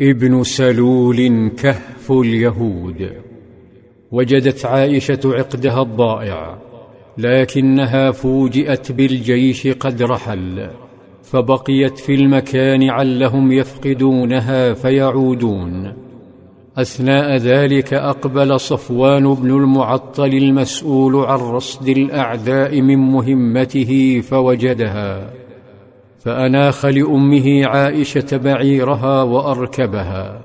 ابن سلول كهف اليهود. وجدت عائشة عقدها الضائع لكنها فوجئت بالجيش قد رحل فبقيت في المكان علهم يفقدونها فيعودون. أثناء ذلك أقبل صفوان بن المعطل المسؤول عن رصد الأعداء من مهمته فوجدها. فأناخ لأمه عائشة بعيرها وأركبها.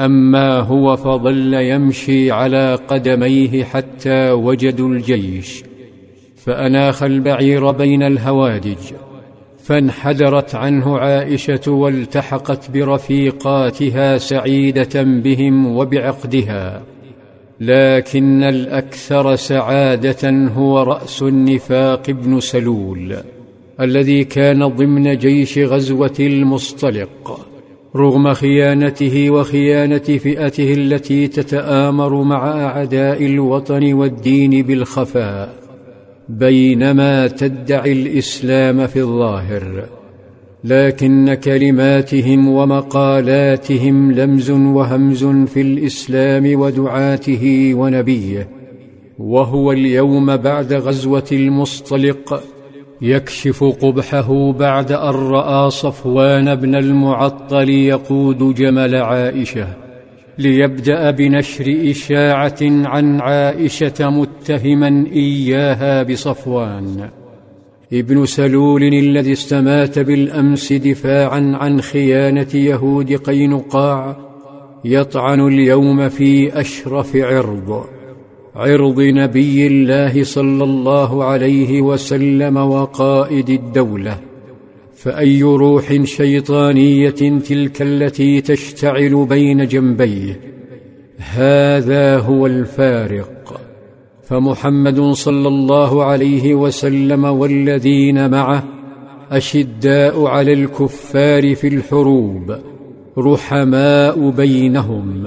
أما هو فظل يمشي على قدميه حتى وجدوا الجيش. فأناخ البعير بين الهوادج. فانحدرت عنه عائشة والتحقت برفيقاتها سعيدة بهم وبعقدها. لكن الأكثر سعادة هو رأس النفاق ابن سلول. الذي كان ضمن جيش غزوة المصطلق رغم خيانته وخيانة فئته التي تتآمر مع أعداء الوطن والدين بالخفاء بينما تدعي الإسلام في الظاهر لكن كلماتهم ومقالاتهم لمز وهمز في الإسلام ودعاته ونبيه وهو اليوم بعد غزوة المصطلق يكشف قبحه بعد أن رأى صفوان بن المعطل يقود جمل عائشة ليبدأ بنشر إشاعة عن عائشة متهما إياها بصفوان. ابن سلول الذي استمات بالأمس دفاعا عن خيانة يهود قينقاع يطعن اليوم في أشرف عرض. عرض نبي الله صلى الله عليه وسلم وقائد الدولة فأي روح شيطانية تلك التي تشتعل بين جنبيه؟ هذا هو الفارق. فمحمد صلى الله عليه وسلم والذين معه أشداء على الكفار في الحروب رحماء بينهم.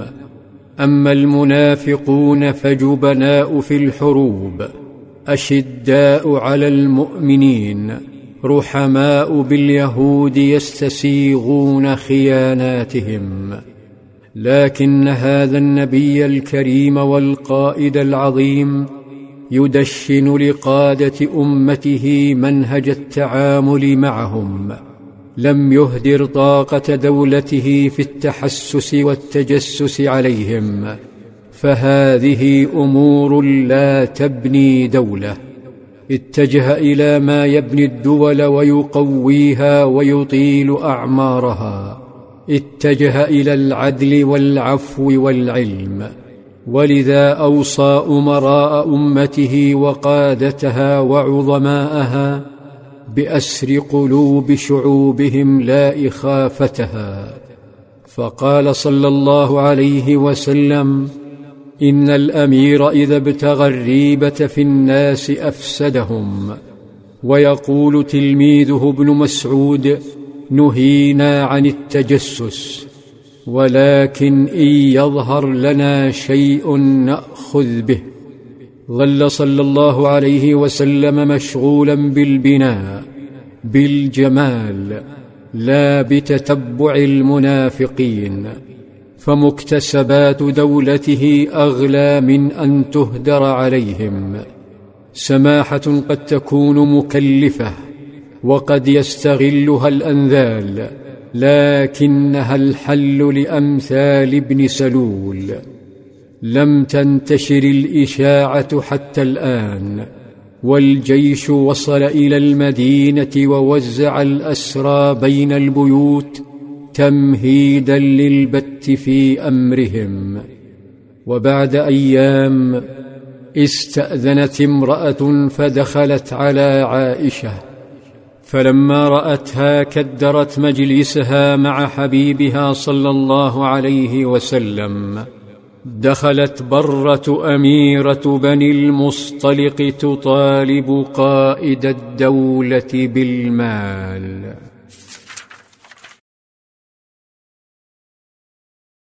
أما المنافقون فجبناء في الحروب أشداء على المؤمنين رحماء باليهود يستسيغون خياناتهم. لكن هذا النبي الكريم والقائد العظيم يدشن لقادة أمته منهج التعامل معهم. لم يهدر طاقة دولته في التحسس والتجسس عليهم فهذه أمور لا تبني دولة. اتجه إلى ما يبني الدول ويقويها ويطيل أعمارها. اتجه إلى العدل والعفو والعلم. ولذا أوصى أمراء أمته وقادتها وعظماءها بأسر قلوب شعوبهم لا إخافتها. فقال صلى الله عليه وسلم إن الأمير إذا ابتغى الريبة في الناس أفسدهم. ويقول تلميذه ابن مسعود نهينا عن التجسس ولكن إن يظهر لنا شيء نأخذ به. ظل صلى الله عليه وسلم مشغولا بالبناء بالجمال لا بتتبع المنافقين فمكتسبات دولته أغلى من أن تهدر عليهم. سماحة قد تكون مكلفة وقد يستغلها الأنذال لكنها الحل لأمثال ابن سلول. لم تنتشر الإشاعة حتى الآن والجيش وصل إلى المدينة ووزع الأسرى بين البيوت تمهيدا للبت في أمرهم. وبعد أيام استأذنت امرأة فدخلت على عائشة فلما رأتها كدرت مجلسها مع حبيبها صلى الله عليه وسلم. دخلت برة أميرة بني المصطلق تطالب قائد الدولة بالمال.